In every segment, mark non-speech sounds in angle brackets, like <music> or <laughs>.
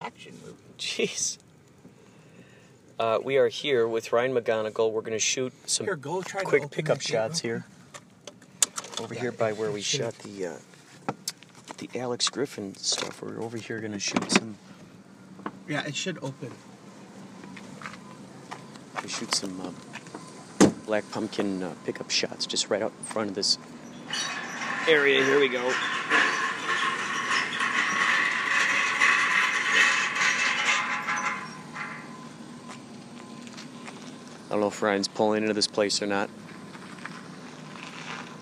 action movie. <laughs> Jeez. Uh, we are here with Ryan McGonigal. We're going to shoot some Here, go quick pickup shots here. Over Yeah, here by where we shoot. shot the uh, the Alex Griffin stuff. We're over here going to shoot some Yeah, it should open. we shoot some uh, black pumpkin uh, pickup shots just right out in front of this area. Here we go. I don't know if Ryan's pulling into this place or not.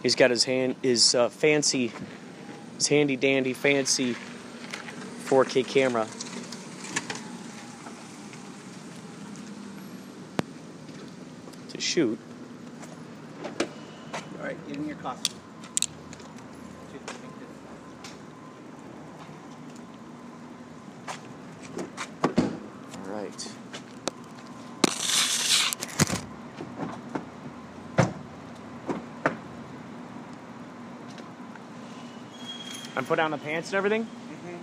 He's got his hand, his uh, fancy, his handy dandy fancy 4K camera. To shoot. All right, get in your costume. All right. I'm put on the pants and everything. Mm-hmm.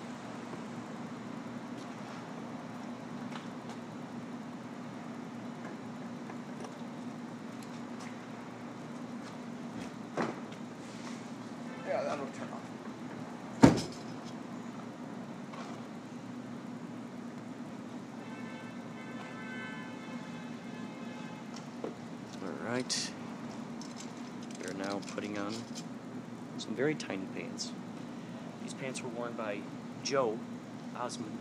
Yeah, that'll turn off. All right. We're now putting on some very tiny pants. These pants were worn by Joe Osmond.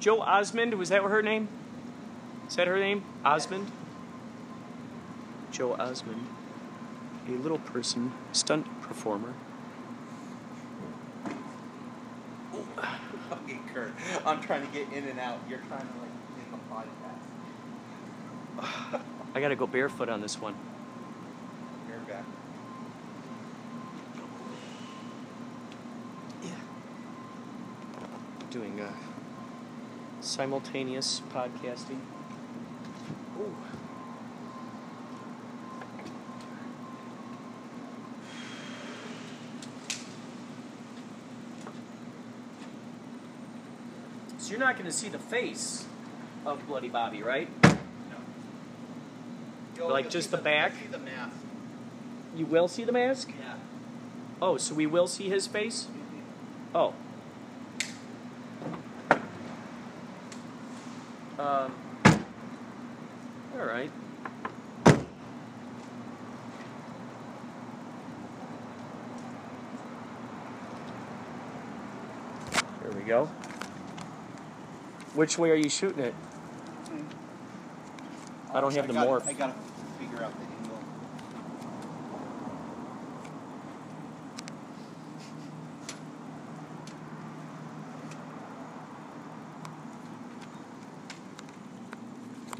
Joe Osmond, was that her name? Is that her name? Osmond? Joe Osmond, a little person, stunt performer. Okay, Kurt. I'm trying to get in and out. You're trying to like in the podcast. I gotta go barefoot on this one. You're back. Doing uh, simultaneous podcasting. Ooh. So you're not going to see the face of Bloody Bobby, right? You'll- Like just see the back? the mask. You will see the mask? Yeah. Oh, so we will see his face? Oh. Um. All right. There we go. Which way are you shooting it? I don't have the gotta- morph. I gotta figure out the angle.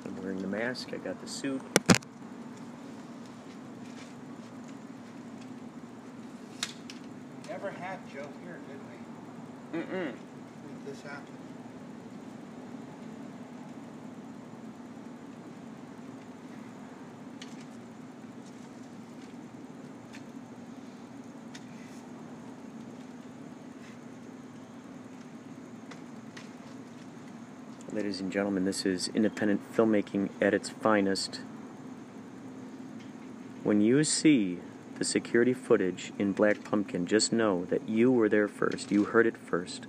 I'm wearing the mask. I got the suit. Never had Joe here, did we? Mm-mm. This happened. Ladies and gentlemen, this is independent filmmaking at its finest. When you see the security footage in Black Pumpkin, just know that you were there first. You heard it first.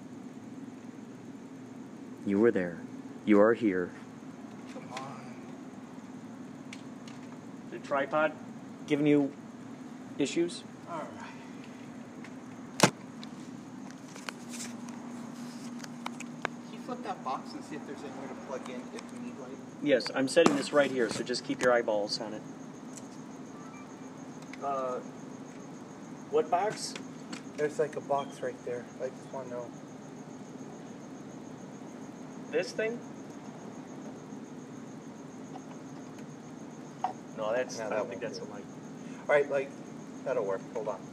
You were there. You are here. Come on. The tripod giving you issues? All right. Can you flip that box and see if there's anywhere to plug in if we need light? Yes, I'm setting this right here, so just keep your eyeballs on it. Uh, what box? There's like a box right there. I just want to know. This thing? No, that's. No, I that don't think won't that's do a light. All right, like that'll work. Hold on.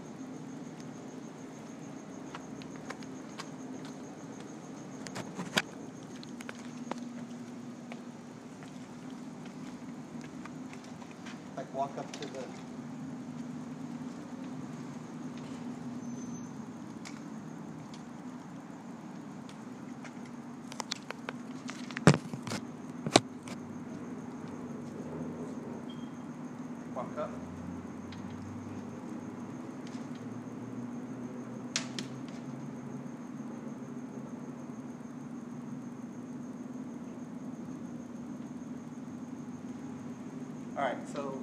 So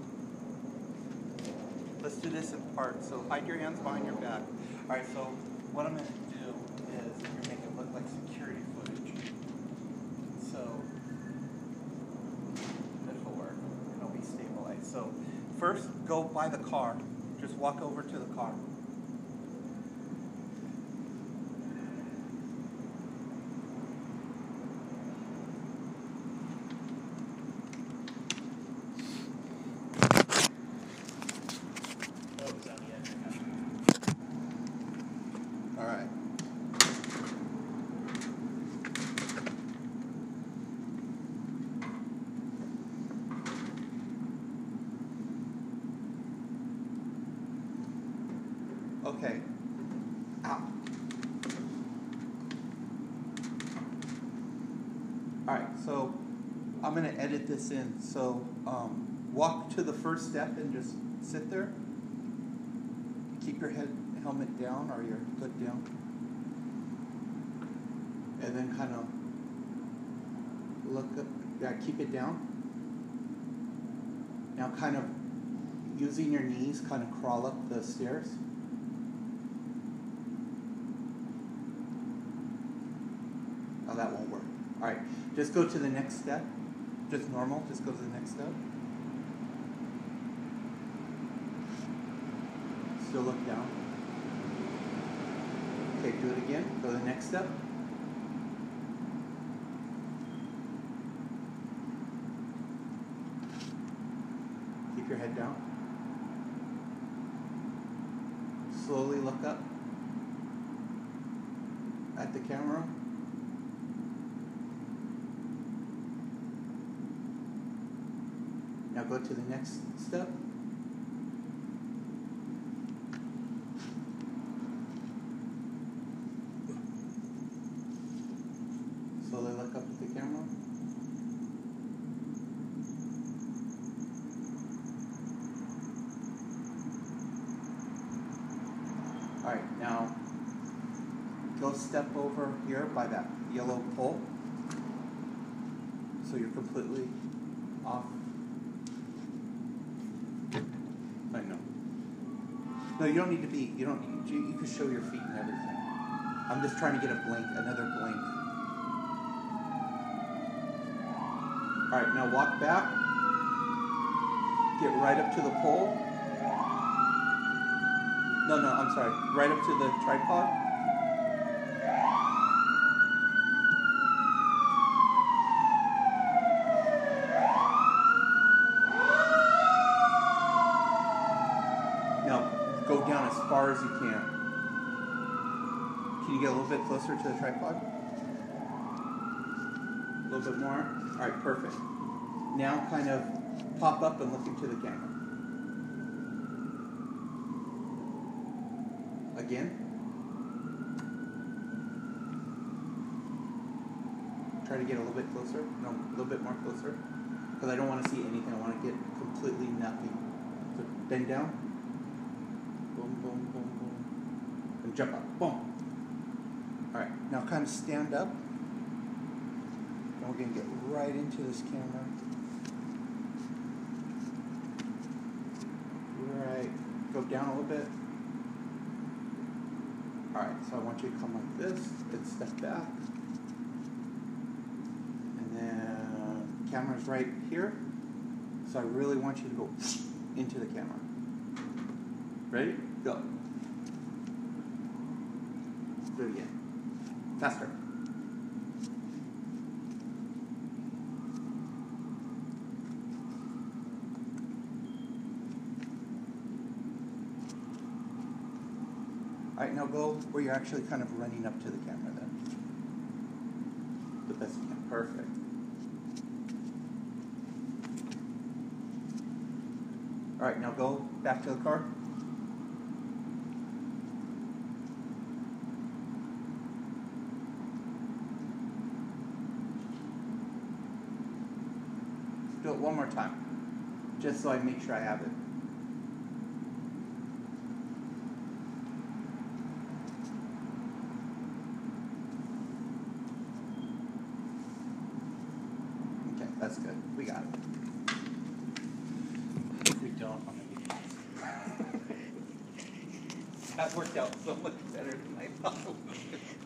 let's do this in parts. So hide your hands behind your back. Alright, so what I'm going to do is you're making it look like security footage. So will work. It'll be stabilized. So first, go by the car. Just walk over to the car. All right. Okay. Ow. All right, so I'm gonna edit this in. So um, walk to the first step and just sit there. Keep your head helmet down or your foot down. And then kind of look up, yeah, keep it down. Now kind of using your knees, kind of crawl up the stairs. Oh, that won't work. All right, just go to the next step. Just normal, just go to the next step. Still look down. Okay, do it again. Go to the next step. Keep your head down. Slowly look up at the camera. Now go to the next step. Slowly look up at the camera. Alright, now go step over here by that yellow pole. So you're completely off. I know. No, you don't need to be. You don't. You, you can show your feet and everything. I'm just trying to get a blink, another blink. All right, now walk back. Get right up to the pole. No, no, I'm sorry. Right up to the tripod. Now go down as you can. Can you get a little bit closer to the tripod? A little bit more? Alright, perfect. Now kind of pop up and look into the camera. Again. Try to get a little bit closer. No, a little bit more closer. Because I don't want to see anything. I want to get completely nothing. So bend down. Boom, boom, boom. And jump up. Boom. Alright, now kind of stand up. And we're to get right into this camera. Right. Go down a little bit. Alright, so I want you to come like this and step back. And then the camera's right here. So I really want you to go <sniffs> into the camera. Ready? Go. Do it again. Faster. Alright, now go where you're actually kind of running up to the camera then. The best you can. Perfect. Alright, now go back to the car. One more time. Just so I make sure I have it. Okay, that's good. We got it. we don't want to be. <laughs> that worked out so much better than I thought it would.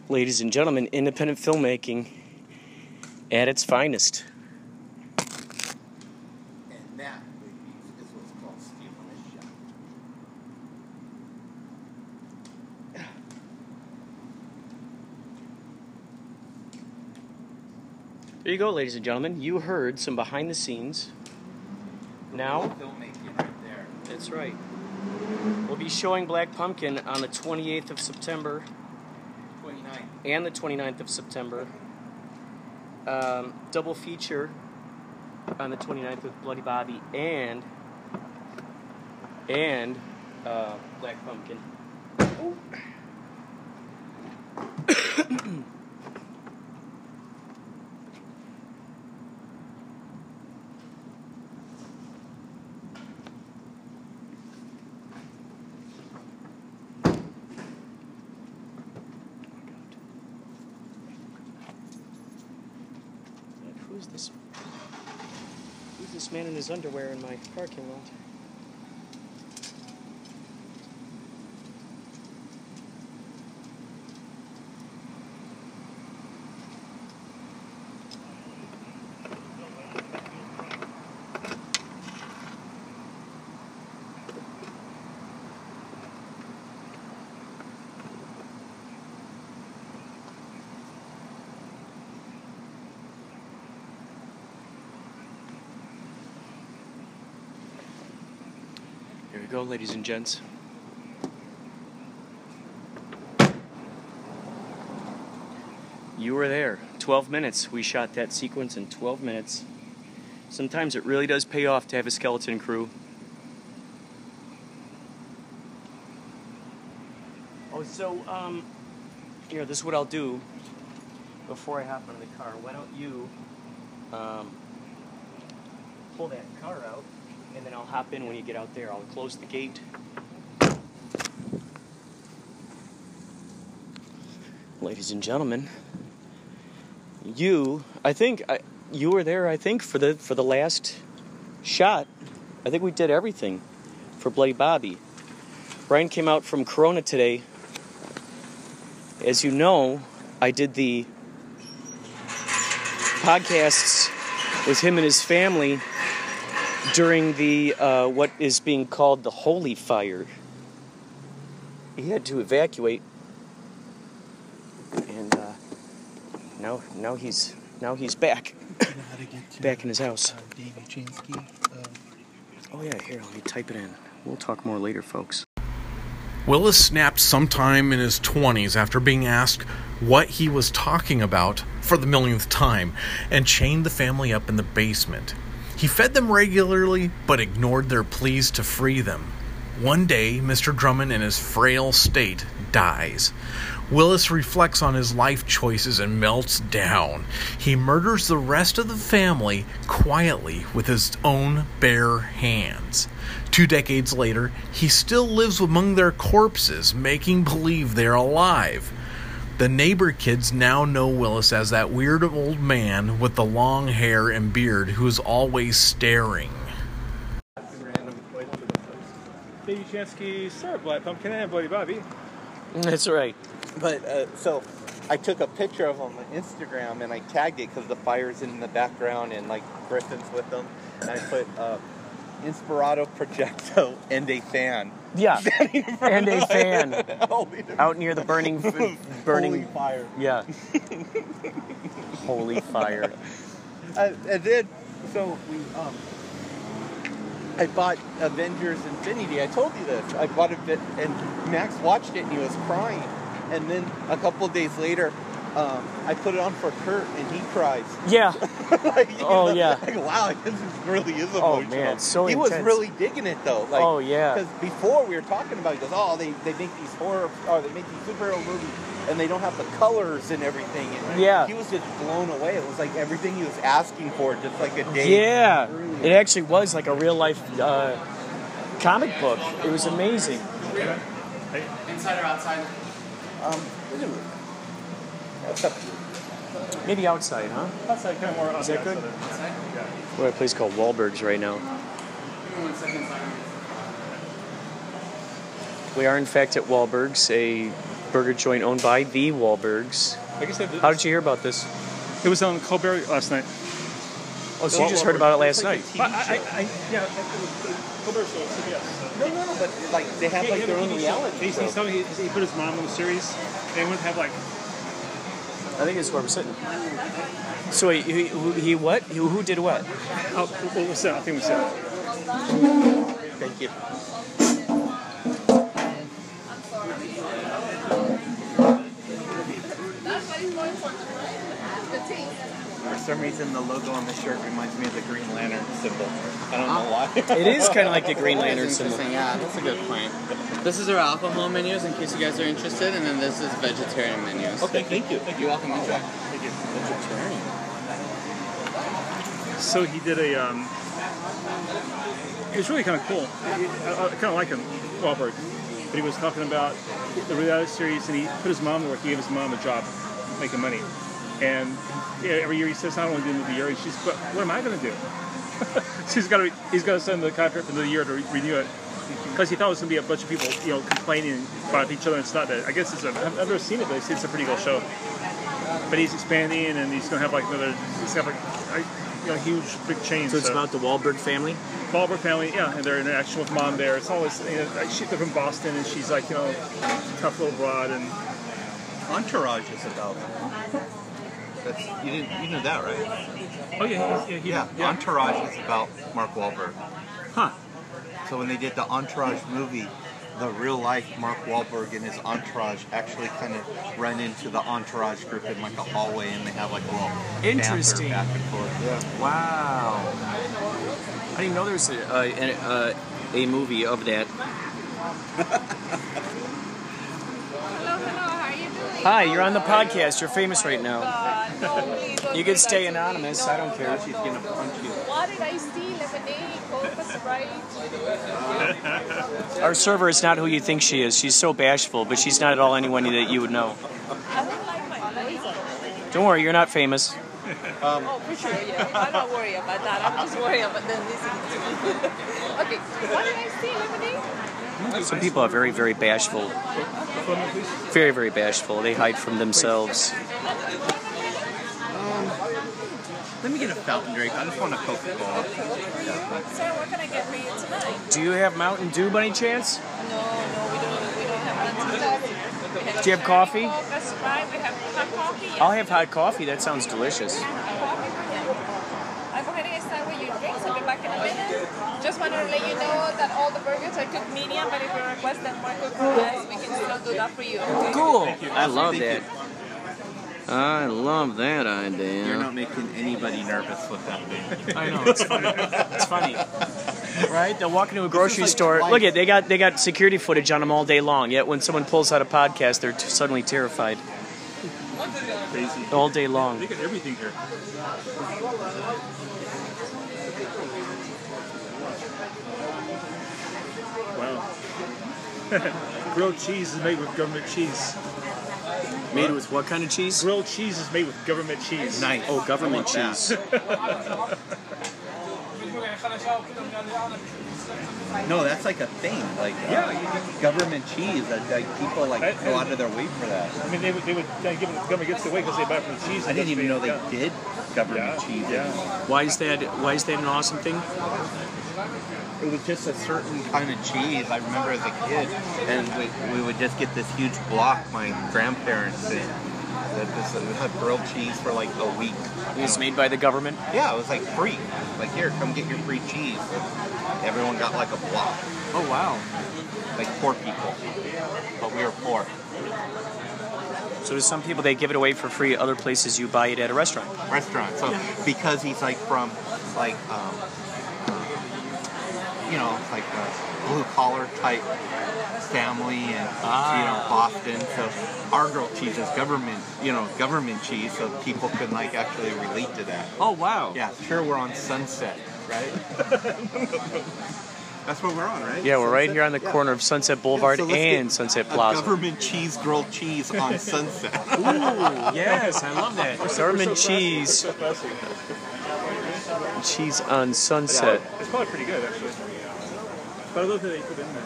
Ladies and gentlemen, independent filmmaking at its finest. And that is what's called stealing a shot. There you go, ladies and gentlemen. You heard some behind the scenes. Now, right that's right. We'll be showing Black Pumpkin on the 28th of September 29. and the 29th of September. Um, double feature on the 29th with Bloody Bobby and and uh, Black Pumpkin. And Who's this? Who's this man in his underwear in my parking lot? Go, ladies and gents. You were there. 12 minutes. We shot that sequence in 12 minutes. Sometimes it really does pay off to have a skeleton crew. Oh, so, um, here, this is what I'll do before I hop into the car. Why don't you, um, pull that car out, and then I'll hop in when you get out there. I'll close the gate. Ladies and gentlemen, you, I think, I, you were there. I think for the for the last shot. I think we did everything for Bloody Bobby. Brian came out from Corona today. As you know, I did the podcasts with him and his family during the uh, what is being called the holy fire. He had to evacuate, and uh, now now he's now he's back back in his house. Oh yeah, here let me type it in. We'll talk more later, folks. Willis snapped sometime in his 20s after being asked what he was talking about for the millionth time and chained the family up in the basement. He fed them regularly but ignored their pleas to free them. One day, Mr. Drummond, in his frail state, dies. Willis reflects on his life choices and melts down. He murders the rest of the family quietly with his own bare hands. Two decades later, he still lives among their corpses, making believe they're alive. The neighbor kids now know Willis as that weird old man with the long hair and beard who's always staring. Davey Chansky, sir, Black Pumpkin, and Bloody Bobby. That's right. But uh, so I took a picture of them on Instagram and I tagged it because the fire's in the background and like Griffin's with them. And I put uh, Inspirato Projecto <laughs> and a fan. Yeah, standing in front And a fan. <laughs> Out near the <laughs> burning, burning. <laughs> Holy fire. Yeah. Holy fire. Uh, and then, so we, um, I bought Avengers Infinity. I told you this. I bought it, and Max watched it and he was crying. And then a couple days later, um, I put it on for Kurt and he cries. Yeah. <laughs> like, Oh, know, yeah. <laughs> Like, wow, this is really is emotional. Oh, man, it's so He was really digging it though. Like, Oh, yeah. Because before we were talking about, he goes, oh, they, they make these horror, or they make these superhero movies, and they don't have the colors and everything. And Yeah. He was just blown away. It was like everything he was asking for, just like a day. Yeah. earlier. It actually was like a real life uh, comic book. It was amazing. Inside or outside? Um, what's up? Maybe outside, huh? Outside, kind of more on Is that good? outside of Yeah. We're at a place called Wahlburgers right now. One second, sorry. We are in fact at Wahlburgers, a burger joint owned by the Wahlbergs. Like I said, How did you hear about this? it was on Colbert last night. Oh, so you just heard about it last night. I, I, I, yeah, Colbert show, CBS. No, no, no, but like they have like their own reality. He's, he's telling me he, he put his mom on the series. They wouldn't have like I think it's where we're sitting. So he, he, who- he what? He, who did what? Oh, well, what's that? I think we said. Thank you. For some reason, the logo on the shirt reminds me of the Green Lantern symbol. I don't know why. It is kind of like the Green Lantern symbol. Yeah, that's a good point. This is our alcohol menus in case you guys are interested, and then this is vegetarian menus. Okay, thank you. You're welcome. Enjoy. So he did a. Um, it was really kind of cool. I, I kind of like him, Wahlberg. But he was talking about the reality series, and he put his mom to work. He gave his mom a job, making money. And yeah, every year he says, "I don't want to do another year." And she's, "But what am I going to do?" <laughs> so he's got to he's got to send the contract for another year to re- renew it. Because he thought it was going to be a bunch of people, you know, complaining about each other. And it's not that. I guess it's a. I've never seen it, but it's a pretty cool show. But he's expanding, and he's going to have like another. He's going to have like a huge, big chain. So it's about the Wahlberg family. Wahlberg family, yeah, and their interaction with mom there. It's always, you know, like, she, they're from Boston, and she's like, you know, tough little broad, and Entourage is about. That's you didn't you knew that right? oh yeah, he, he, Yeah, yeah. Entourage is about Mark Wahlberg. Huh. So when they did the Entourage movie, the real life Mark Wahlberg and his entourage actually kind of run into the Entourage group in like a hallway, and they have like a little Interesting. back and forth. Yeah. Wow. I didn't even know there was a, uh, an, uh, a movie of that. Hello, hello, how are you doing? Hi, you're on the podcast. You're famous right now. No, please don't You do can stay that to me. anonymous. No. I don't care. If she's gonna punch you. What did I steal? Lemonade, Coke, Sprite? Our server is not who you think she is. She's so bashful, but she's not at all anyone that you would know. I don't like my. Don't worry, you're not famous. Oh, for sure, yeah. I'm not worried about that. I'm just worried about them listening to me. <laughs> okay, what did I steal? Lemonade? Some people are very, very bashful. Very, very bashful. They hide from themselves. Um, let me get a fountain drink. I just want a Coca Cola. Sir, what can I get for you tonight? Do you have Mountain Dew by any chance? No, no, we don't, we don't have that. Do you have coffee? Coke, Sprite, we have hot coffee. Yes. I'll have hot coffee. That sounds delicious. I'll go ahead and start with your drinks. I'll be back in a minute. Just wanted to let you know that all the burgers are cooked medium, but if you request them more cooked less, we can still do that for you. Okay? Cool. I love Thank that. I love that idea. You're not making anybody nervous with that thing. I know it's funny. It's funny, right? They'll walk into a grocery like store. twice. Look at they got they got security footage on them all day long. Yet when someone pulls out a podcast, they're t- suddenly terrified crazy. all day long. They got everything here. Wow. <laughs> Grilled cheese is made with government cheese. Made with what kind of cheese? Grilled cheese is made with government cheese. Nice. Oh, government cheese. <laughs> No, that's like a thing. Like uh, government cheese. That like people like I- go out of their way for that. I mean, they would, they would uh, give it, the government gets away because they buy from the cheese. I didn't even know they yeah. did government Yeah, cheese. yeah. Why is that? Why is that an awesome thing? It was just a certain kind of cheese. I remember as a kid, and we, we would just get this huge block. My grandparents did. That this we had grilled cheese for like a week. It was made by the government. Yeah, it was like free. Like here, come get your free cheese. And everyone got like a block. Oh wow. Like poor people, but we were poor. So to some people they give it away for free. Other places you buy it at a restaurant. restaurant. So because he's like from like um, you know like a blue collar type family and you know ah. Boston. So our grilled cheese is government you know government cheese, so people can like actually relate to that. Oh wow. Yeah, sure we're on Sunset, right? <laughs> That's what we're on, right? Yeah, we're right here on the Yeah. corner of Sunset Boulevard So and Sunset a Plaza. government cheese grilled cheese on <laughs> Sunset. Ooh, yes, I love that. Government cheese. Cheese on Sunset. It's probably pretty good, actually. But I that they put in there.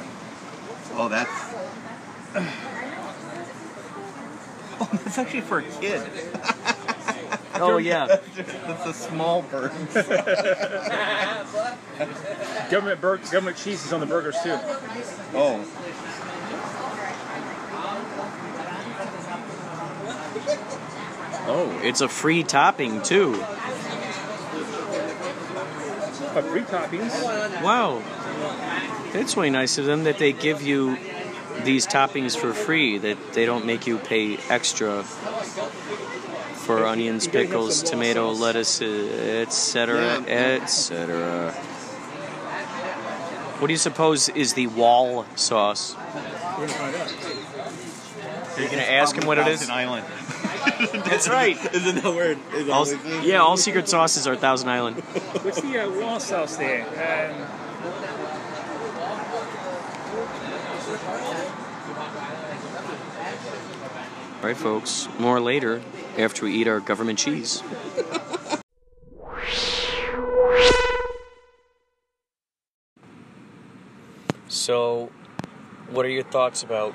Oh, that's. <laughs> Oh, that's actually for a kid. Oh yeah. <laughs> That's a small bird. Government bur- government cheese is on the burgers too. Oh. Oh, it's a free topping too. But free toppings. Wow. It's really nice of them that they give you these toppings for free, that they don't make you pay extra for onions, pickles, tomato, lettuce, etc., etc. What do you suppose is the wall sauce? We're gonna find out. Are you going to ask him what it is? Thousand Island. <laughs> That's right. Isn't that weird? Is All, yeah, all secret sauces are Thousand Island. What's the uh, wall sauce there? Um, All right, folks. More later after we eat our government cheese. So, what are your thoughts about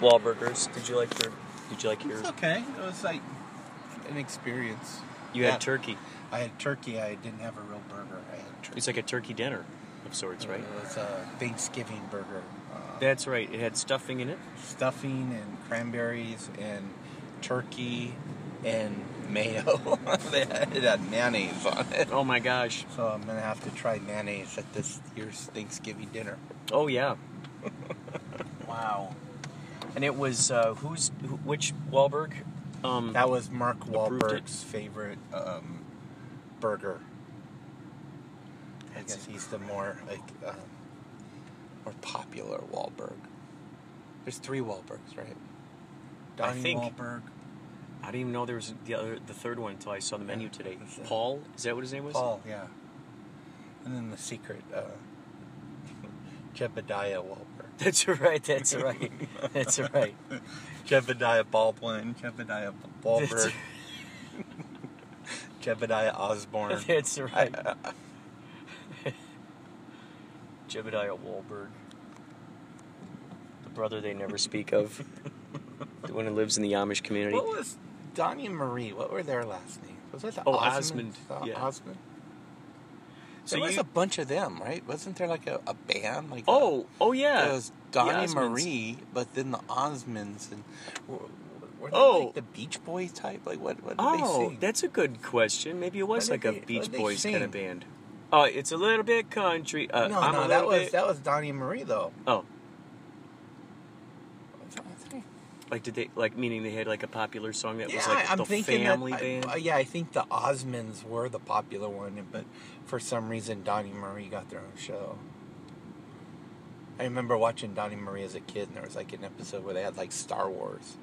Wahlburgers? Did you like your? Did you like yours? It's okay. It was like an experience. You Yeah. had turkey. I had turkey. I didn't have a real burger. I had turkey. It's like a turkey dinner of sorts, right? It was a Thanksgiving burger. That's right. It had stuffing in it. stuffing and cranberries and turkey and mayo. <laughs> it had mayonnaise on it. Oh my gosh. So I'm gonna have to try mayonnaise at this year's Thanksgiving dinner. Oh yeah. <laughs> wow. And it was uh, who's who, which Wahlberg? Um, That was Mark. Wahlberg's favorite um, burger. I guess he's the more like um, more popular Wahlberg. There's three Wahlbergs, right? I think- Wahlberg, I didn't even know there was the other, the third one until I saw the menu Yeah, today. Paul, is that what his name was? Paul, yeah, and then the secret uh, Jebediah Wahlberg. <laughs> That's right. That's right. That's <laughs> right. Jebediah Baldwin, Jebediah Wahlberg, <laughs> Jebediah Osborne. That's right. I- I- Jebediah Wahlberg, the brother they never speak of, the one who lives in the Amish community. What was Donny and Marie? What were their last names? Was that the Oh, Osmond? Osmond, The yeah. Osmond. So there was a bunch of them, right? Wasn't there like a, a band? Like Oh, oh yeah. it was Donny. Marie, but then the Osmonds and were, Oh. like the Beach Boys type? Like what? What did Oh, they sing? that's a good question. Maybe it was What like a they- Beach Boys kind of band. Oh, it's a little bit country. Uh, no, I'm no, that was bit. that was Donny and Marie though. Oh, like did they like meaning they had like a popular song that was like I'm the thinking family that, band? uh, yeah, I think the Osmonds were the popular one, but for some reason Donny and Marie got their own show. I remember watching Donny and Marie as a kid, and there was like an episode where they had like Star Wars,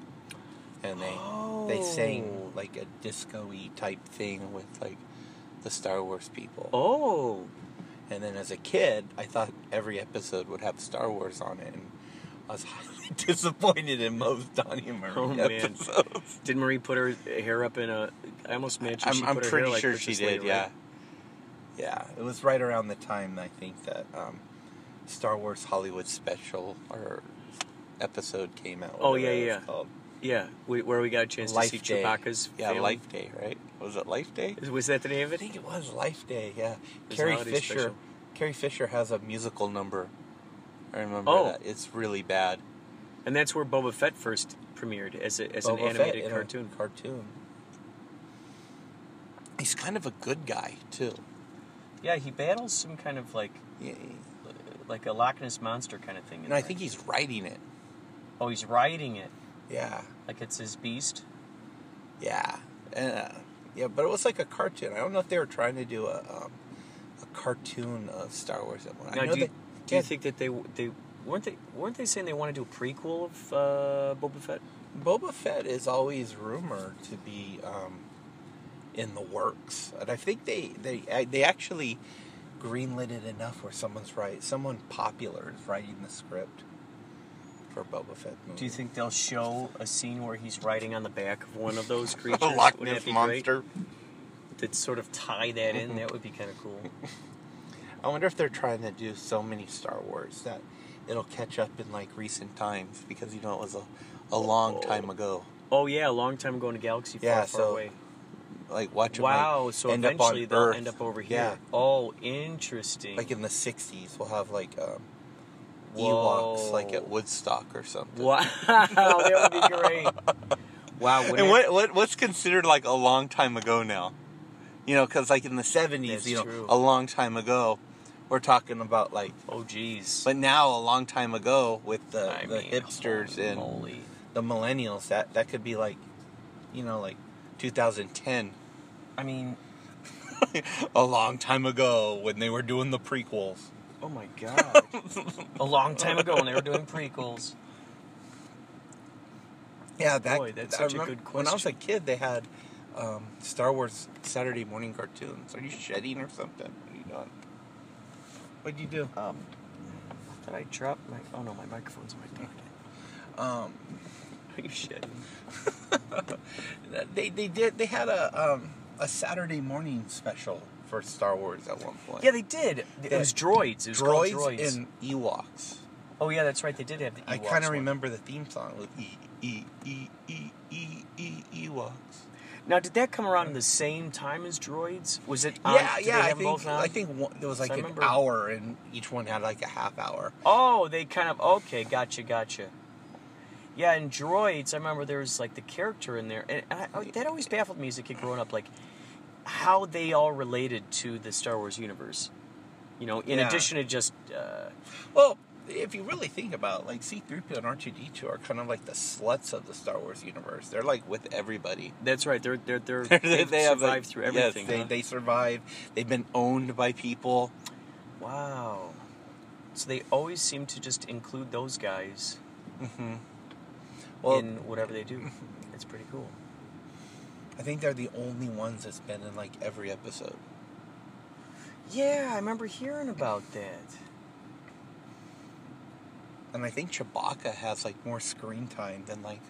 and they they sang Oh. like a disco-y type thing with like the Star Wars people. oh, And then as a kid, I thought every episode would have Star Wars on it, and I was <laughs> highly disappointed in most Donny and Marie Oh, man. episodes. did Marie put her hair up in a? I almost mentioned I'm, she I'm pretty hair like sure she did. Leia, yeah, right? yeah. It was right around the time I think that um, Star Wars Holiday special or episode came out. Oh, yeah, it was yeah. called. Yeah, we, where we got a chance Life to see Day. Chewbacca's. Yeah, family. Life Day, right? Was it Life Day? Was that the name of it? I it? think it was Life Day. Yeah, was Carrie Fisher. special. Carrie Fisher has a musical number. I remember Oh. that. It's really bad. And that's where Boba Fett first premiered as a, as an Boba Fett animated in a cartoon. Cartoon. He's kind of a good guy too. Yeah, he battles some kind of like Yeah, like a Loch Ness monster kind of thing. in and I think he's writing it. oh, he's writing it Yeah. Like it's his beast. Yeah, uh, yeah, but it was like a cartoon. I don't know if they were trying to do a um, a cartoon of Star Wars. One. I know do you, they, do you think that they they weren't they weren't they saying they want to do a prequel of uh, Boba Fett? Boba Fett is always rumored to be um, in the works, and I think they they they actually greenlit it enough where someone's right, someone popular is writing the script for Boba Fett movie. Do you think they'll show a scene where he's riding on the back of one of those <laughs> creatures? a Loch Wouldn't Ness that great? monster? To sort of tie that in, that would be kind of cool. <laughs> I wonder if they're trying to do so many Star Wars that it'll catch up in like recent times because you know it was a, a long time ago. Oh yeah, a long time ago in a galaxy far, Yeah, far so away. Like watch Wow, like, so end up on eventually they'll Earth. end up over here. Yeah, Oh, interesting. like in the '60s, we'll have like um, Whoa. Ewoks, like at Woodstock or something. wow, <laughs> that would be great. <laughs> Wow, And it- what, what what's considered like a long time ago now? You know, because like in the '70s, you know, true. a long time ago, we're talking about like. Oh geez. But now, a long time ago, with the, I the mean, hipsters and moly. the millennials, that that could be like, you know, like 2010, I mean, <laughs> a long time ago when they were doing the prequels. Oh my god. <laughs> a long time ago when they were doing prequels. Yeah, that. Boy, that's I such a good question. When I was a kid, they had um, Star Wars Saturday morning cartoons. Are you shedding or something? What are you doing? What'd you do? Um, did I drop my? Oh no, my microphone's in my pocket. Um, Are you shitting? <laughs> they they did. They had a um, a Saturday morning special for Star Wars at one point. Yeah, they did. It was droids. It was called droids, droids. and Ewoks. oh yeah, that's right. They did have the. Ewoks I kind of remember the theme song with E E E E E E Ewoks. Now, did that come around in the same time as droids? Was it? On, yeah, yeah. I think? I think one, there was like an hour, and each one had like a half hour. Oh, they kind of okay. Gotcha, gotcha. Yeah, in droids, I remember there was like the character in there, and I, that always baffled me as a kid growing up, like how they all related to the Star Wars universe. You know, in Yeah. addition to just uh, Well, if you really think about it, like C-3PO and R2-D2 are kind of like the sluts of the Star Wars universe. They're like with everybody. that's right. They're they're they're <laughs> they, they've have survived like, through everything. Yes, they, huh? they survive. They've been owned by people. wow. So they always seem to just include those guys Mm-hmm. Well, in whatever they do. <laughs> It's pretty cool. I think they're the only ones that's been in like every episode. Yeah, I remember hearing about that. And I think Chewbacca has like more screen time than like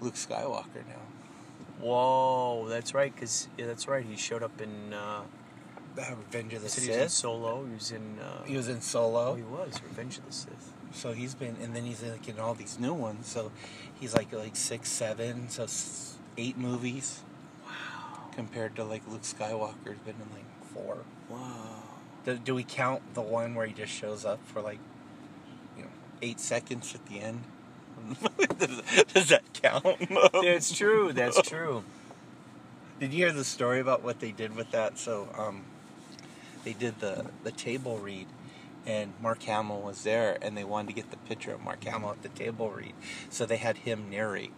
Luke Skywalker now. Whoa, that's right. Cause yeah, that's right. He showed up in. Uh, Uh, Revenge of the he said he was in Sith. Solo. He was in. Uh, He was in oh, Solo. he was Revenge of the Sith. So he's been, and then he's like in all these new ones. So he's like like six, seven, so eight movies. Wow. Compared to like Luke Skywalker's been in like four. Wow. Do, do we count the one where he just shows up for like, you know, eight seconds at the end? does, <laughs> does that count? That's true. That's <laughs> true. Did you hear the story about what they did with that? So, um, they did the the table read, and Mark Hamill was there, and they wanted to get the picture of Mark Hamill at the table read, so they had him narrate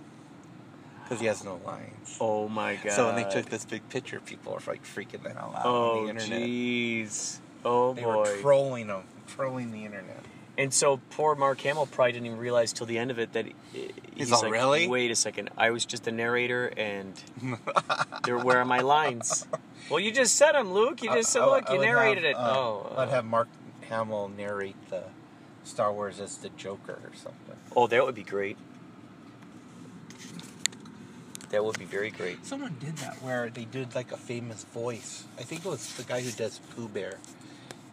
because he has no lines. Oh my god. So when they took this big picture, people were like freaking the out on Oh the internet. jeez. Oh They boy. They were trolling them, trolling the internet. and so poor Mark Hamill probably didn't even realize till the end of it that he- he's, all, like, "Really?" Wait a second. I was just a narrator, and <laughs> there. Where are my lines? Well, you just said them, Luke. You just said, I- I- look, I you narrated have, it. uh, oh. I'd uh, have Mark Hamill narrate the Star Wars as the Joker or something. Oh, that would be great. That would be very great. Someone did that where they did like a famous voice. I think it was the guy who does Pooh Bear,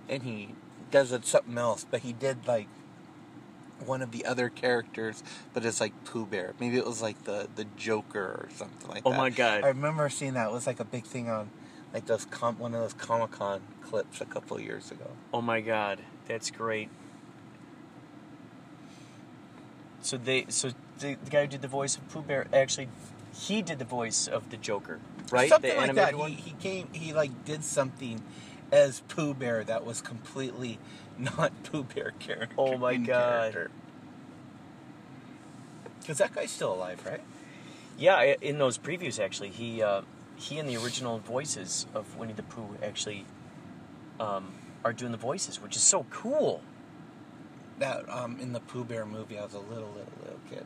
and he does it something else. But he did like one of the other characters, but it's like Pooh Bear. Maybe it was like the the Joker or something like Oh that. Oh my God. I remember seeing that. It was like a big thing on like those com- one of those Comic Con clips a couple of years ago. Oh my god, that's great. So they, so the, the guy who did the voice of Pooh Bear actually, he did the voice of the Joker, right? Something the like that. one. He, he came. He like did something as Pooh Bear that was completely <laughs> not Pooh Bear character. Oh my God. Because that guy's still alive, right? Yeah, in those previews, actually, he uh, he and the original voices of Winnie the Pooh actually um, are doing the voices, which is so cool. That um, in the Pooh Bear movie, I was a little, little, little kid,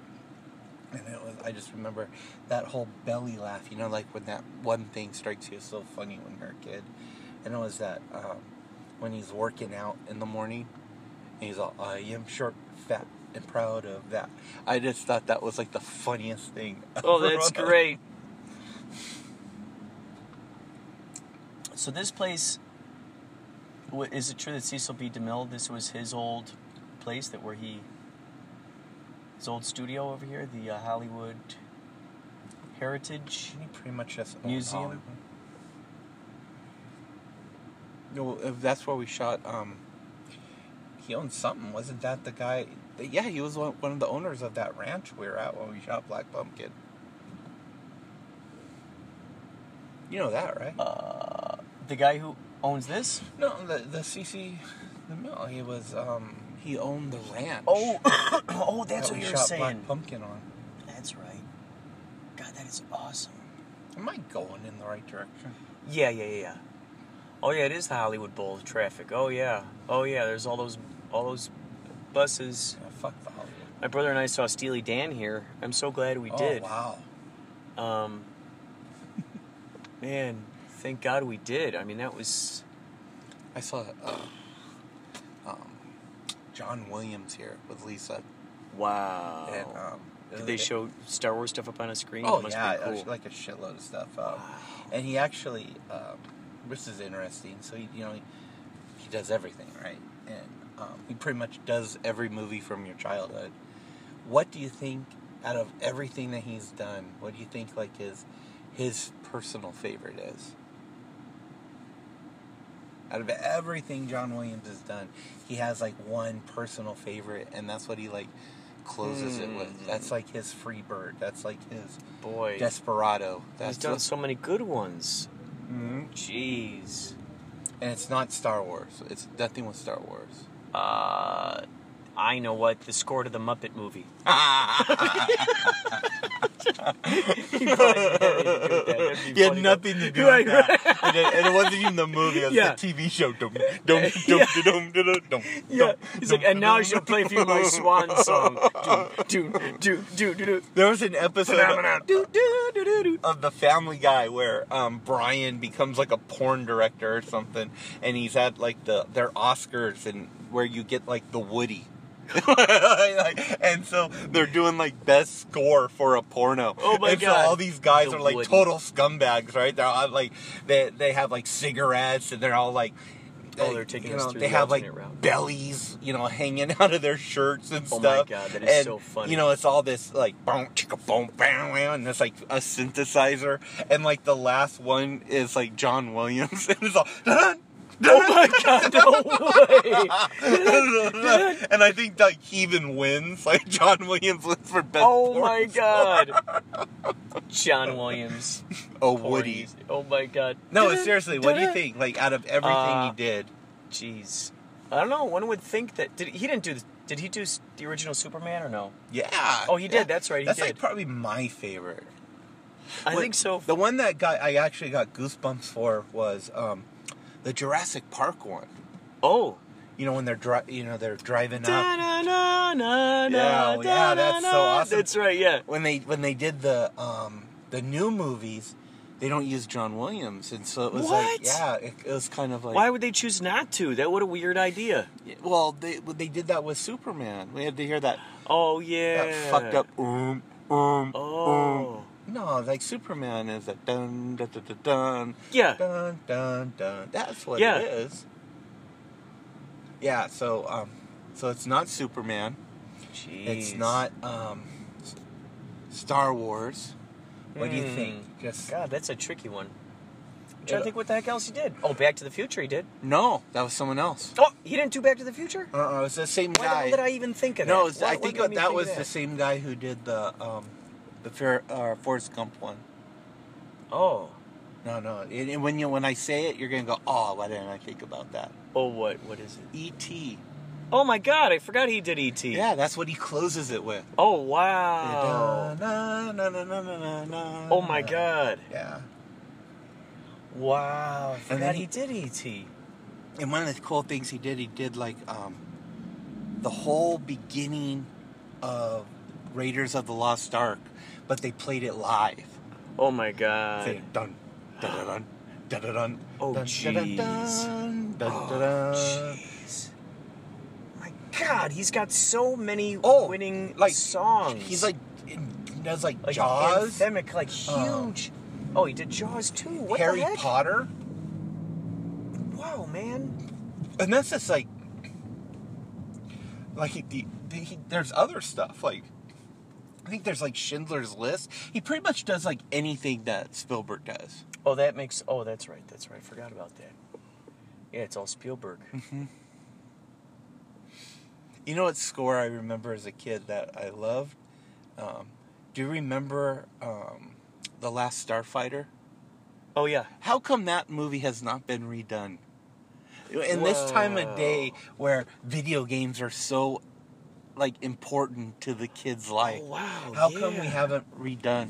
and it was. I just remember that whole belly laugh. You know, like when that one thing strikes you, it's so funny when you're a kid. And it was that um, when he's working out in the morning, and he's all, "I am short, fat, and proud of that." I just thought that was like the funniest thing. <laughs> Oh, ever. that's great. So this place, is it true that Cecil B. DeMille, this was his old place that where he, his old studio over here, the uh, Hollywood Heritage? He pretty much just Museum? No, if that's where we shot. Um, he owned something. Wasn't that the guy? Yeah, he was one, one of the owners of that ranch we were at when we shot Black Pumpkin. You know that, right? Uh, the guy who owns this? no, the the CC the mill. He was um he owned the ranch. Oh, <coughs> oh, that's that what you're saying. Black Pumpkin on. That's right. God, that is awesome. Am I going in the right direction? Yeah, yeah, yeah, yeah. Oh yeah, it is the Hollywood Bowl traffic. Oh yeah, oh yeah. There's all those, all those buses. Yeah, fuck the Hollywood. My brother and I saw Steely Dan here. I'm so glad we oh, did. wow. Um, <laughs> man, thank God we did. I mean, that was. I saw uh, John Williams here with Lisa. Wow. And, um, Did they show Star Wars stuff up on a screen? Oh It must yeah, be cool. like a shitload of stuff. Um, And he actually, um, this is interesting. So he, you know, he, he does everything right, and um, he pretty much does every movie from your childhood. What do you think out of everything that he's done? What do you think like his his personal favorite is? Out of everything John Williams has done, he has like one personal favorite, and that's what he like closes it with. That's like his free bird. That's like his Boy, Desperado. he's That's done what- so many good ones. Mhm. Jeez. and it's not Star Wars. It's nothing with Star Wars. Uh, I know what the score to the Muppet movie. <laughs> <laughs> He had nothing to do with that, and, it, and it wasn't even the movie. It was Yeah. the TV show. Dum, dum, <laughs> dum, Yeah. dum, dum, dum, dum, Yeah, dum, he's like, and now dum, she'll play for you my swan song. Do do do do do There was an episode do. of the Family Guy where um, Brian becomes like a porn director or something, and he's at like the their Oscars and where you get like the Woody. Like, <laughs> and so they're doing like best score for a porno. Oh my and God. So all these guys The are like Woody. total scumbags, right? They're all like they they have like cigarettes and they're all like Oh, uh, they're taking you know, they the have like route. bellies, you know, hanging <laughs> out of their shirts and stuff. Oh my. God, that is and, so funny. You know, it's all this like boom, chicka, boom, bam, and it's like a synthesizer, and like the last one is like John Williams, <laughs> and it's all. <laughs> Oh my god, no way! <laughs> and I think like he even wins. Like John Williams wins for best. Oh my god. <laughs> John Williams. Oh Woody. Oh my god. No, seriously, what do you think? Like out of everything Uh, he did, Jeez. I don't know. One would think that did he didn't do the, did he do the original Superman or no? yeah. Oh, he did. Yeah. That's right, he That's did. like probably my favorite. I What- think so. The one that got I actually got goosebumps for was um, the Jurassic Park one. Oh. You know when they're dri- you know they're driving up Da-na-na-na-na, Yeah, yeah, that's so da-na-na. awesome. That's right. Yeah. when they when they did the um, the new movies. They don't use John Williams, and so it was What? like, yeah, it, it was kind of like, Why would they choose not to? That what a weird idea. well, they they did that with Superman. We had to hear that, Oh yeah. that fucked up, um, um, Oh. um. No, like Superman is that dun dun dun dun dun Yeah. dun dun dun. That's what Yeah. it is. Yeah, so um, so it's not Superman. Jeez. It's not um, Star Wars. What do you Hmm. think? Just God, that's a tricky one. I'm trying to think what the heck else he did. Oh, Back to the Future he did. no, that was someone else. Oh, he didn't do Back to the Future? Uh, uh it's the same Why guy. did I even think of that? no, it's, Why- I think that think was of the same guy who did the um, the Fair, uh, Forrest Gump one. Oh. No, no. And, and when you when I say it, you're gonna go, oh, why didn't I think about that? Oh, what? What is it? E.T. Oh my God! I forgot he did ET. Yeah, that's what he closes it with. Oh wow! Na, na, na, na. Oh my God! Yeah. Wow! I forgot then he he- did ET. And one of the cool things he did, he did like um, the whole beginning of Raiders of the Lost Ark, but they played it live. Oh my God! Say, dun, dun, dun, dun, dun, dun, dun, Oh, jeez. dun, dun, dun, Oh, dun, dun. jeez! My God, he's got so many Oh, winning like, songs. He's like, does like, like Jaws, anthemic, like Uh, huge. oh, he did Jaws too. What Harry the heck? Potter. Wow, man! and that's just like like the, the, he, there's other stuff like I think there's like Schindler's List. He pretty much does like anything that Spielberg does. Oh, that makes. Oh, that's right. That's right. I forgot about that. Yeah, it's all Spielberg. You know what score I remember as a kid that I loved? Um, do you remember um, The Last Starfighter? Oh yeah. How come that movie has not been redone? In this time of day where video games are so like important to the kid's oh, life. Oh, wow, How come we haven't redone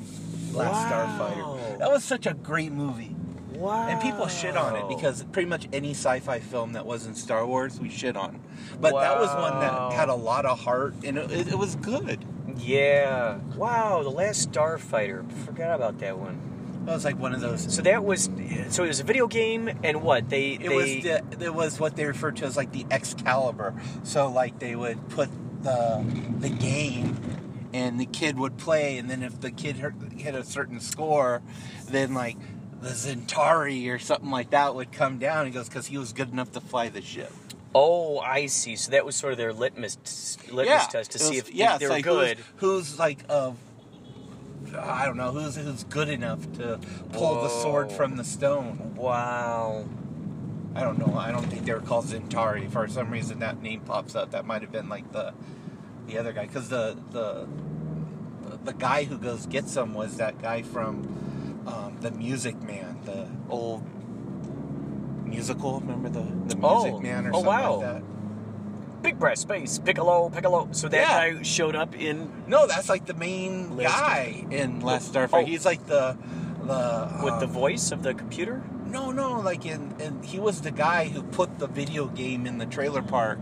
Last Wow. Starfighter? That was such a great movie. Wow. And people shit on it because pretty much any sci-fi film that wasn't Star Wars, we shit on. But that was one that had a lot of heart and it, it, it was good. Yeah. Wow. The Last Starfighter. Forgot about that one. That was like one of those. So that was. So it was a video game, and what they It they. was the, it was what they referred to as like the Excalibur. So like they would put the the game, and the kid would play, and then if the kid hit a certain score, then like the Zentari or something like that would come down. He goes because he was good enough to fly the ship. oh, I see. So that was sort of their litmus litmus test to it see if, yeah, if they were like good. Who's, who's like of I don't know who's who's good enough to pull the sword from the stone. Wow. I don't know. I don't think they were called Zentari. For some reason, that name pops up. That might have been like the the other guy, because the the the guy who goes gets them was that guy from um, the Music Man, the old musical. Remember the the Music Oh. Man or Oh, something wow. like that? Big brass space, Piccolo, Piccolo. So that Yeah. guy showed up in No, that's like the main guy in Last Starfighter. Oh. He's like the the with the um, voice of the computer. No, no, like in, in he was the guy who put the video game in the trailer park,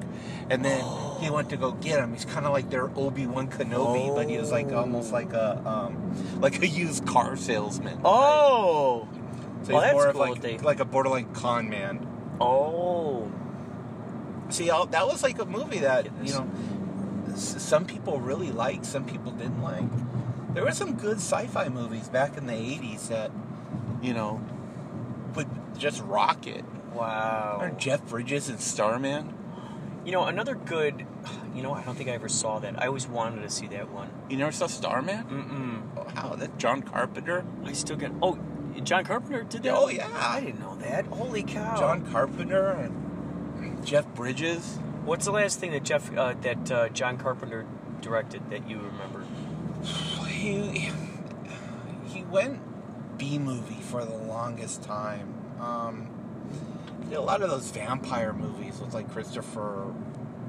and then he went to go get him. He's kind of like their Obi Wan Kenobi, but he was like almost like a um, like a used car salesman. right? Oh. so well, he's more of like like a borderline con man. Oh. See, all, that was like a movie that you know some people really liked, some people didn't like. There were some good sci-fi movies back in the '80s that you know would just rock it. Wow. Or Jeff Bridges and Starman. You know, another good. You know, I don't think I ever saw that. I always wanted to see that one. You never saw Starman? Mm-mm. Oh, how? That John Carpenter? I still get. Oh, John Carpenter did that. Oh, yeah. I didn't know that. Holy cow. John Carpenter and Jeff Bridges. What's the last thing that Jeff uh, that uh, John Carpenter directed that you remember? He he went B movie for the longest time. Um, a lot of those vampire movies with like Christopher.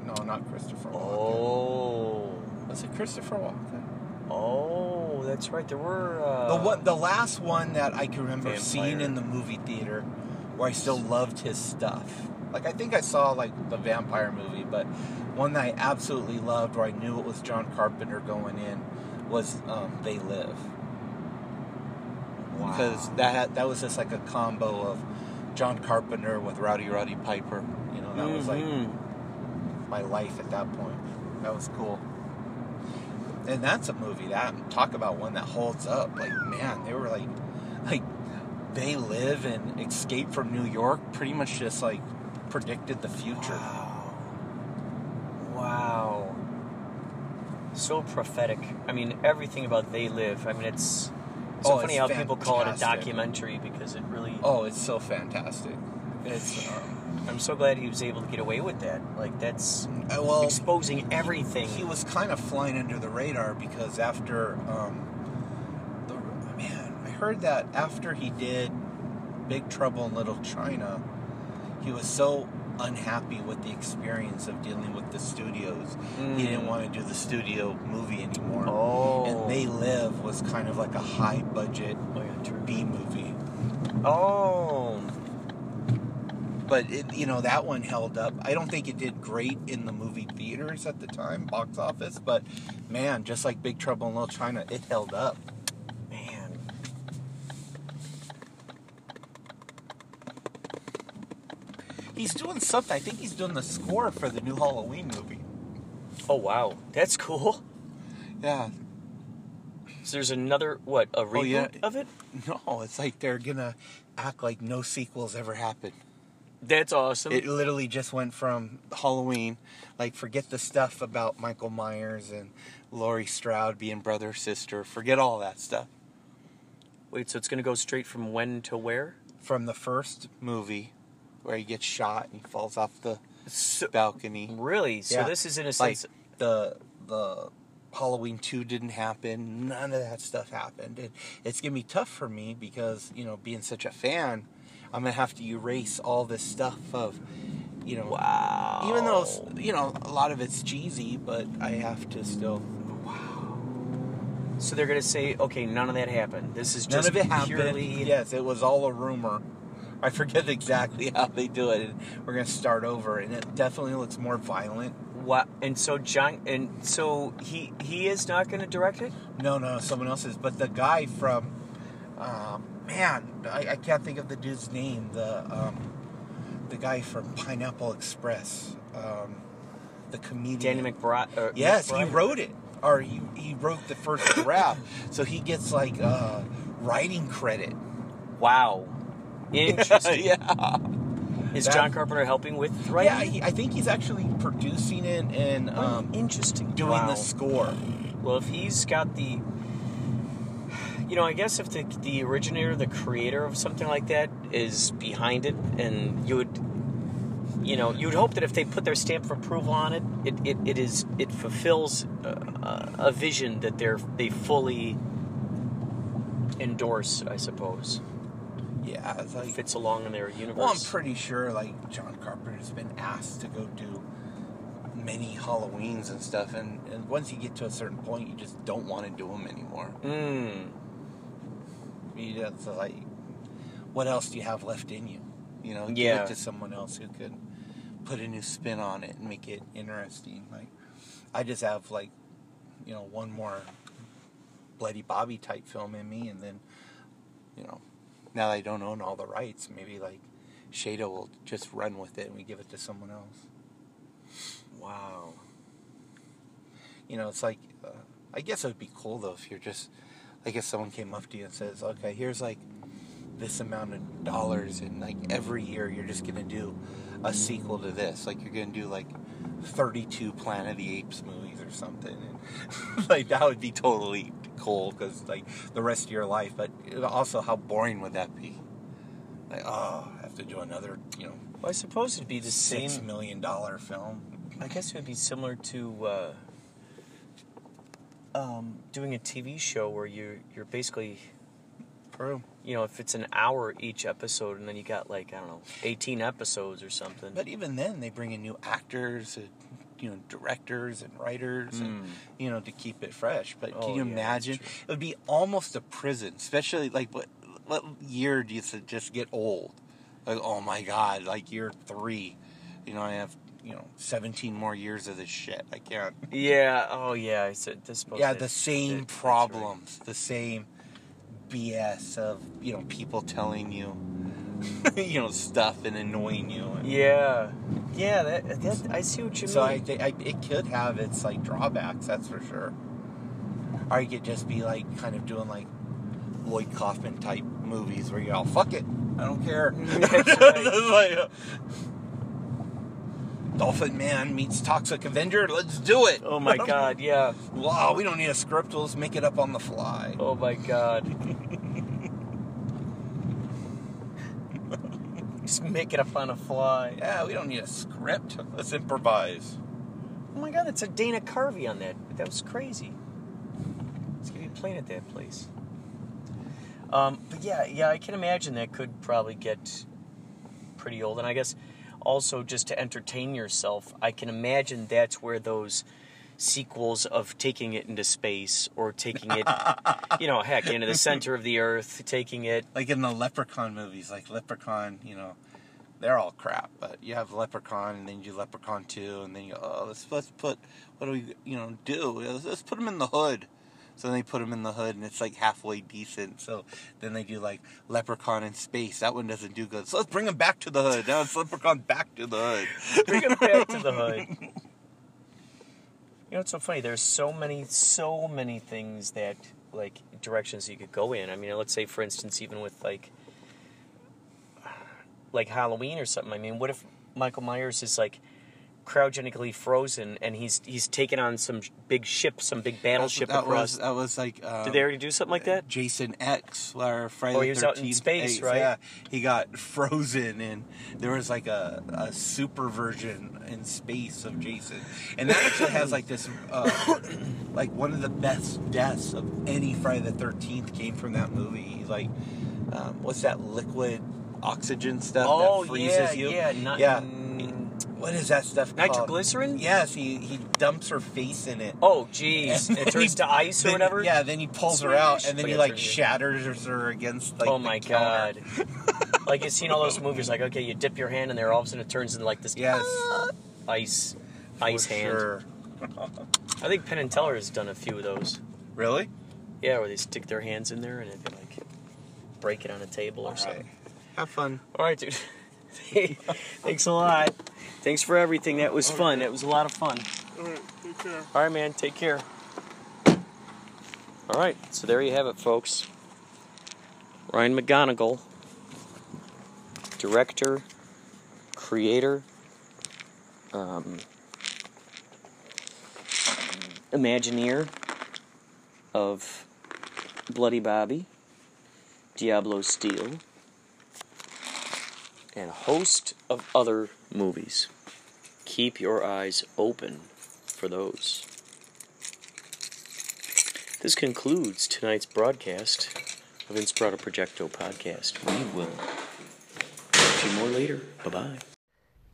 No, not Christopher. Walken. Oh. Was it Christopher Walken? Oh, that's right. There were uh, The one, the last one that I can remember Vampire. seeing in the movie theater, where I still loved his stuff. Like I think I saw like the vampire movie, but one that I absolutely loved, where I knew it was John Carpenter going in, was um, They Live. Wow. Because that had, that was just like a combo of John Carpenter with Rowdy Roddy Piper. You know, that was like Mhm. my life at that point. That was cool. And that's a movie that talk about one that holds up. Like man, they were like <laughs> like they live and escape from New York pretty much just like predicted the future. Wow. Wow. So prophetic. I mean, everything about They Live. I mean, it's so Oh, funny it's how people call it a documentary because it really. Oh, it's so fantastic. It's um, I'm so glad he was able to get away with that. Like that's uh, well exposing everything. he was kind of flying under the radar because after um the man i heard that after he did big trouble in little china he was so unhappy with the experience of dealing with the studios he didn't Mm. want to do the studio movie anymore Oh. and they live was kind of like a high budget Oh, yeah, b movie Oh. but it, you know that one held up. I don't think it did great in the movie theaters at the time, box office, but man, just like Big Trouble in Little China, it held up. Man. He's doing something. I think he's doing the score for the new Halloween movie. Oh wow, that's cool. Yeah. So there's another what a oh, reboot yeah. of it? No, it's like they're gonna act like no sequels ever happened. That's awesome. It literally just went from Halloween, like forget the stuff about Michael Myers and Laurie Strode being brother sister. Forget all that stuff. Wait, so it's to go straight from when to where? From the first movie, where he gets shot and he falls off the So, balcony. really? So Yeah. this is in a Like sense. the the Halloween two didn't happen. None of that stuff happened. It, it's gonna be tough for me because you know being such a fan, I'm gonna have to erase all this stuff of you know. wow. Even though you know a lot of it's cheesy, but I have to still. Wow. So they're going to say, okay, none of that happened. This is None just of it happened. purely. Yes, it was all a rumor. I forget exactly how they do it. And We're gonna start over, and it definitely looks more violent. What? And so John, and so he he is not going to direct it. No, no, someone else is. But the guy from, um, man, I, I can't think of the dude's name. The um, the guy from Pineapple Express, um, the comedian. Danny McBride. Uh, Yes, he wrote it, or he, he wrote the first draft, so he gets like uh, writing credit. Wow. <laughs> Interesting. <laughs> yeah. Is John Carpenter helping with Yeah, writing? he, I think he's actually producing it and um, Interesting. doing Wow. the score. Well, if he's got the, you know, I guess if the the originator, the creator of something like that is behind it, and you would, you know, you would hope that if they put their stamp of approval on it, it, it, it is it fulfills a, a vision that they're they fully endorse, I suppose. Yeah, it's like Fits along in their universe. Well, I'm pretty sure like John Carpenter's been asked to go do many Halloweens and stuff, and, and once you get to a certain point, you just don't want to do them anymore. Mm. You just like, what else do you have left in you? You know, give Yeah. it to someone else who could put a new spin on it and make it interesting. Like, I just have like, you know, one more Bloody Bobby type film in me, and then, you know, now that I don't own all the rights, maybe like Shudder will just run with it and we give it to someone else. Wow. You know, it's like, uh, I guess it would be cool though if you're just, like, if someone came up to you and says, okay, here's like this amount of dollars, and like every year you're just gonna do a sequel to this. Like, you're gonna do like 32 Planet of the Apes movies or something. And, <laughs> like, that would be totally cool because, like, the rest of your life, but also, how boring would that be? Like, oh, I have to do another, you know, Well, I suppose it'd be the six same. million dollar film. I guess it would be similar to uh, um, doing a TV show where you you're basically True. you know if it's an hour each episode and then you got like I don't know 18 episodes or something. But even then, they bring in new actors, and, you know, directors and writers, and you know, to keep it fresh. But Hmm. Oh, can you yeah, imagine? It would be almost a prison, especially like what what year do you just get old? Like, oh my god, like year three. You know, I have you know 17 more years of this shit. I can't. <laughs> yeah. Oh yeah. I said this. Yeah, the same that- that's right. problems, the same BS of you know people telling you, <laughs> you know, stuff and annoying you. And, Yeah. Yeah. That, that I see what you So mean. So I think I, it could have its like drawbacks, that's for sure. Or you could just be like kind of doing like Lloyd Kaufman type movies where you're all fuck it, I don't care. <laughs> <laughs> That's right. Like, uh, Dolphin Man meets Toxic Avenger, let's do it. oh my God. Yeah. Wow, we don't need a script, we'll just make it up on the fly. Oh my God. Just make it up on a fly. Yeah, we don't need a script. Let's improvise. Oh my god, that's a Dana Carvey on that. That was crazy. It's gonna be playing at that place. Um, but yeah, yeah, I can imagine that could probably get pretty old. And I guess also just to entertain yourself, I can imagine that's where those sequels of taking it into space or taking it, <laughs> you know, heck, into the center of the earth, taking it. like in the Leprechaun movies, like Leprechaun, you know, they're all crap. But you have Leprechaun, and then you do Leprechaun two, and then you go, oh, let's let's put what do we you know do? Let's, let's put them in the hood. So then they put them in the hood, and it's like halfway decent. So then they do like Leprechaun in space. That one doesn't do good. So let's bring them back to the hood. Now it's Leprechaun back to the hood. Bring them back to the hood. <laughs> You know, it's so funny. There's so many, so many things that, like, directions you could go in. I mean, let's say, for instance, even with, like, like Halloween or something. I mean, what if Michael Myers is like cryogenically frozen and he's he's taken on some big ship, some big battleship that across? was that was like. Um, Did they already do something like that? Jason X, or Friday Oh, he was out in space, right? Yeah, he got <laughs> frozen, and there was like a, a super version in space of Jason, and that actually has like this, uh, <coughs> like one of the best deaths of any Friday the Thirteenth came from that movie. Like, um, what's that liquid oxygen stuff Oh, that freezes yeah, you? yeah, not- yeah. What is that stuff called? Nitroglycerin? Yes, he he dumps her face in it. Oh, jeez, it turns he- to ice or then- whatever. Yeah, then he pulls her out, and then Oh, he like shatters her against like. oh my counter. god! <laughs> like you've seen all those movies, like okay, you dip your hand in there, all of a sudden it turns into like this Yes, ice, <laughs> ice for hand. sure. I think Penn and Teller has done a few of those. Really? Yeah, where they stick their hands in there and it like break it on a table or All something. right. Have fun. All right, dude. <laughs> Thanks a lot. Thanks for everything. That was fun. That was a lot of fun. All right, take care. All right, man. Take care. All right. So there you have it, folks. Ryan McGonigal, director, creator, um, Imagineer of Bloody Bobby, Diablo Steel, and host of other movies. Keep your eyes open for those. This concludes tonight's broadcast of Inspirato Projecto podcast. We will see you more later. Bye bye.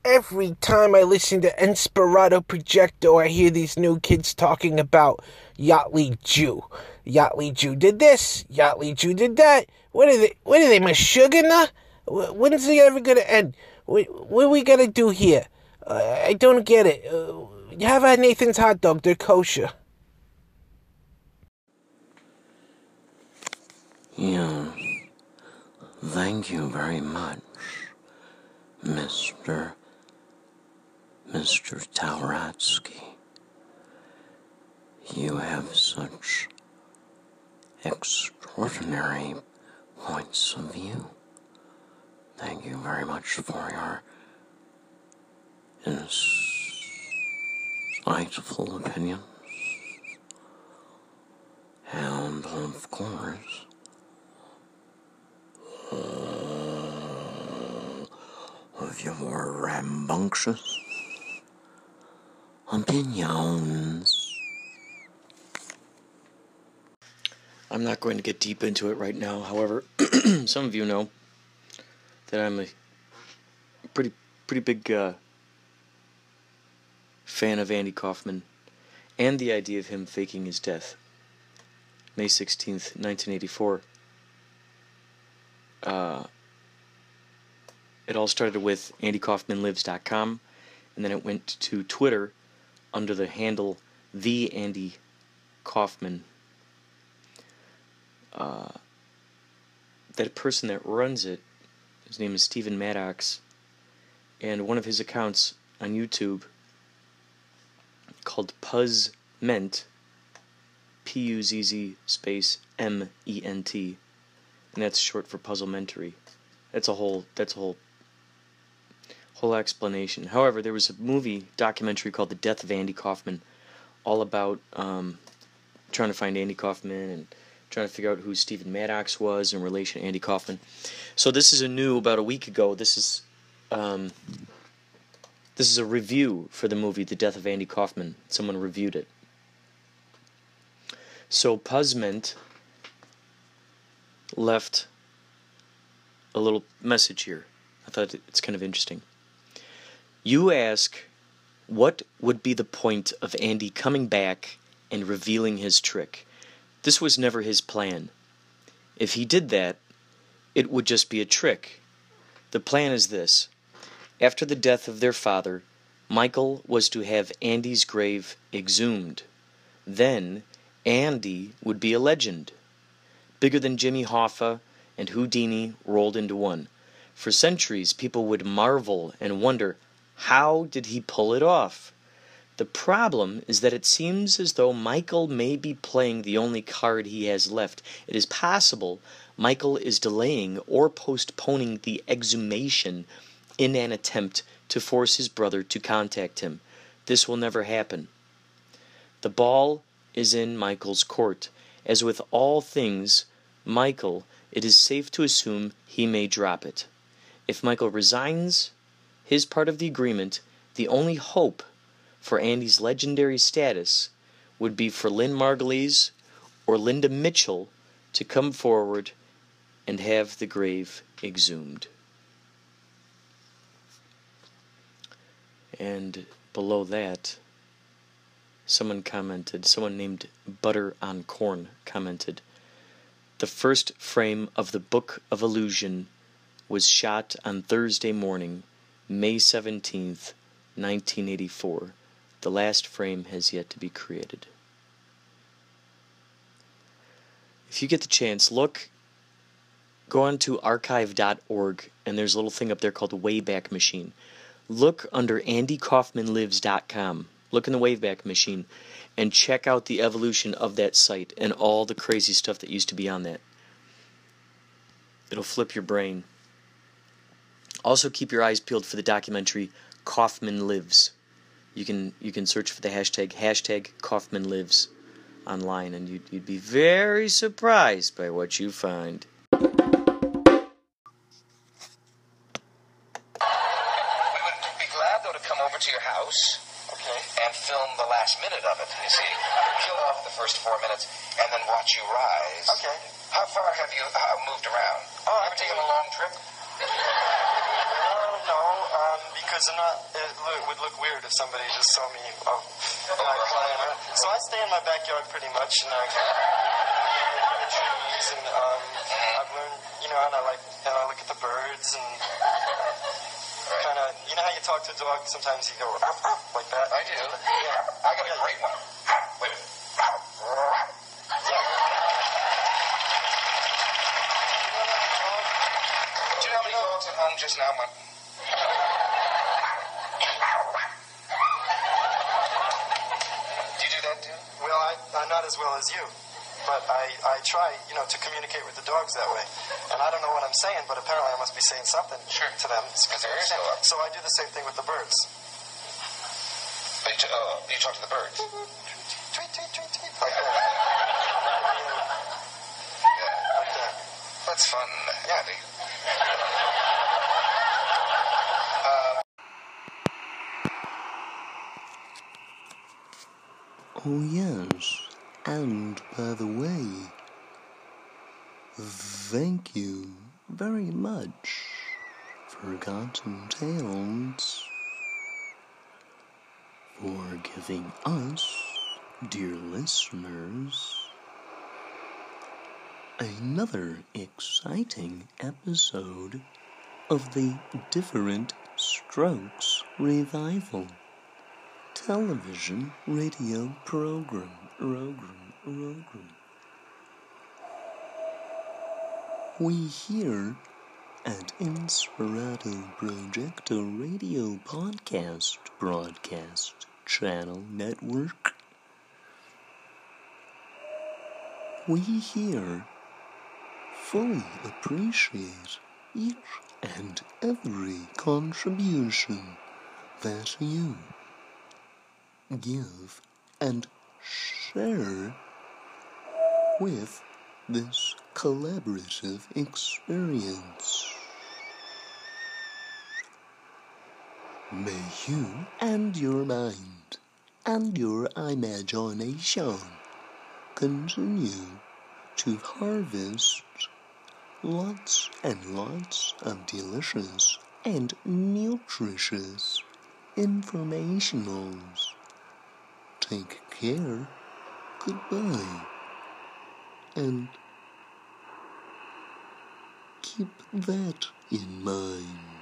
Every time I listen to Inspirato Projecto, I hear these new kids talking about Yachtly Jew. Yachtly Jew did this. Yachtly Jew did that. What are they? What are they? Now? When's it ever gonna end? What, what are we gonna do here? I don't get it. Uh, you have at Nathan's hot dog. They're kosher. Yeah. Thank you very much, Mr. Mr. Taurotsky. You have such extraordinary points of view. Thank you very much for your insightful opinions. And of course, of your rambunctious opinions. I'm not going to get deep into it right now. However, <clears throat> some of you know that I'm a pretty pretty big uh, fan of Andy Kaufman and the idea of him faking his death. May 16th, 1984. Uh, it all started with AndyKaufmanLives.com, and then it went to Twitter under the handle the Andy Kaufman. Uh, that person that runs it, his name is Stephen Maddox, and one of his accounts on YouTube called Puzz Ment, P U Z Z space M E N T, and that's short for Puzzlementary. That's a whole. That's a whole. Whole explanation. However, there was a movie documentary called The Death of Andy Kaufman, all about um, trying to find Andy Kaufman and trying to figure out who Stephen Maddox was in relation to Andy Kaufman. So this is a new about a week ago. This is um, this is a review for the movie The Death of Andy Kaufman. Someone reviewed it. So Puzzment left a little message here. I thought it's kind of interesting. You ask, what would be the point of Andy coming back and revealing his trick? This was never his plan. If he did that, it would just be a trick. The plan is this after the death of their father, Michael was to have Andy's grave exhumed. Then, Andy would be a legend. Bigger than Jimmy Hoffa and Houdini rolled into one. For centuries, people would marvel and wonder how did he pull it off? The problem is that it seems as though Michael may be playing the only card he has left. It is possible Michael is delaying or postponing the exhumation in an attempt to force his brother to contact him. This will never happen. The ball is in Michael's court. As with all things, Michael, it is safe to assume he may drop it. If Michael resigns his part of the agreement, the only hope for Andy's legendary status would be for Lynn Margulies or Linda Mitchell to come forward and have the grave exhumed. And below that, someone commented, someone named Butter on Corn commented, the first frame of the Book of Illusion was shot on Thursday morning, May 17th, 1984. The last frame has yet to be created. If you get the chance, look, go on to archive.org, and there's a little thing up there called Wayback Machine. Look under andykaufmanlives.com. Look in the Waveback Machine and check out the evolution of that site and all the crazy stuff that used to be on that. It'll flip your brain. Also, keep your eyes peeled for the documentary Kaufman Lives. You can you can search for the hashtag hashtag Kaufman Lives online, and you'd, you'd be very surprised by what you find. Sometimes you go like that. I do. Yeah. I got a great one. Wait. Do you know how many dogs at home just now, man? Do you do that too? Well, I, I'm not as well as you, but I, I try, you know, to communicate with the dogs that way. And I don't know what I'm saying, but apparently I must be saying something to them. Because their ears go up. So I do the same thing with the birds. But you, oh, you talk to the birds. Tweet, tweet, tweet, tweet. Like that. Like that. That's fun, Andy. Uh, oh, yes. And by the way, thank you very much, Forgotten Tales, for giving us, dear listeners, another exciting episode of the Different Strokes Revival television radio program. program, program. We here at Inspirato Projecto Radio Podcast Broadcast Channel Network. We here fully appreciate each and every contribution that you give and share with this collaborative experience. May you and your mind and your imagination continue to harvest lots and lots of delicious and nutritious informationals. Take care. Goodbye. And keep that in mind.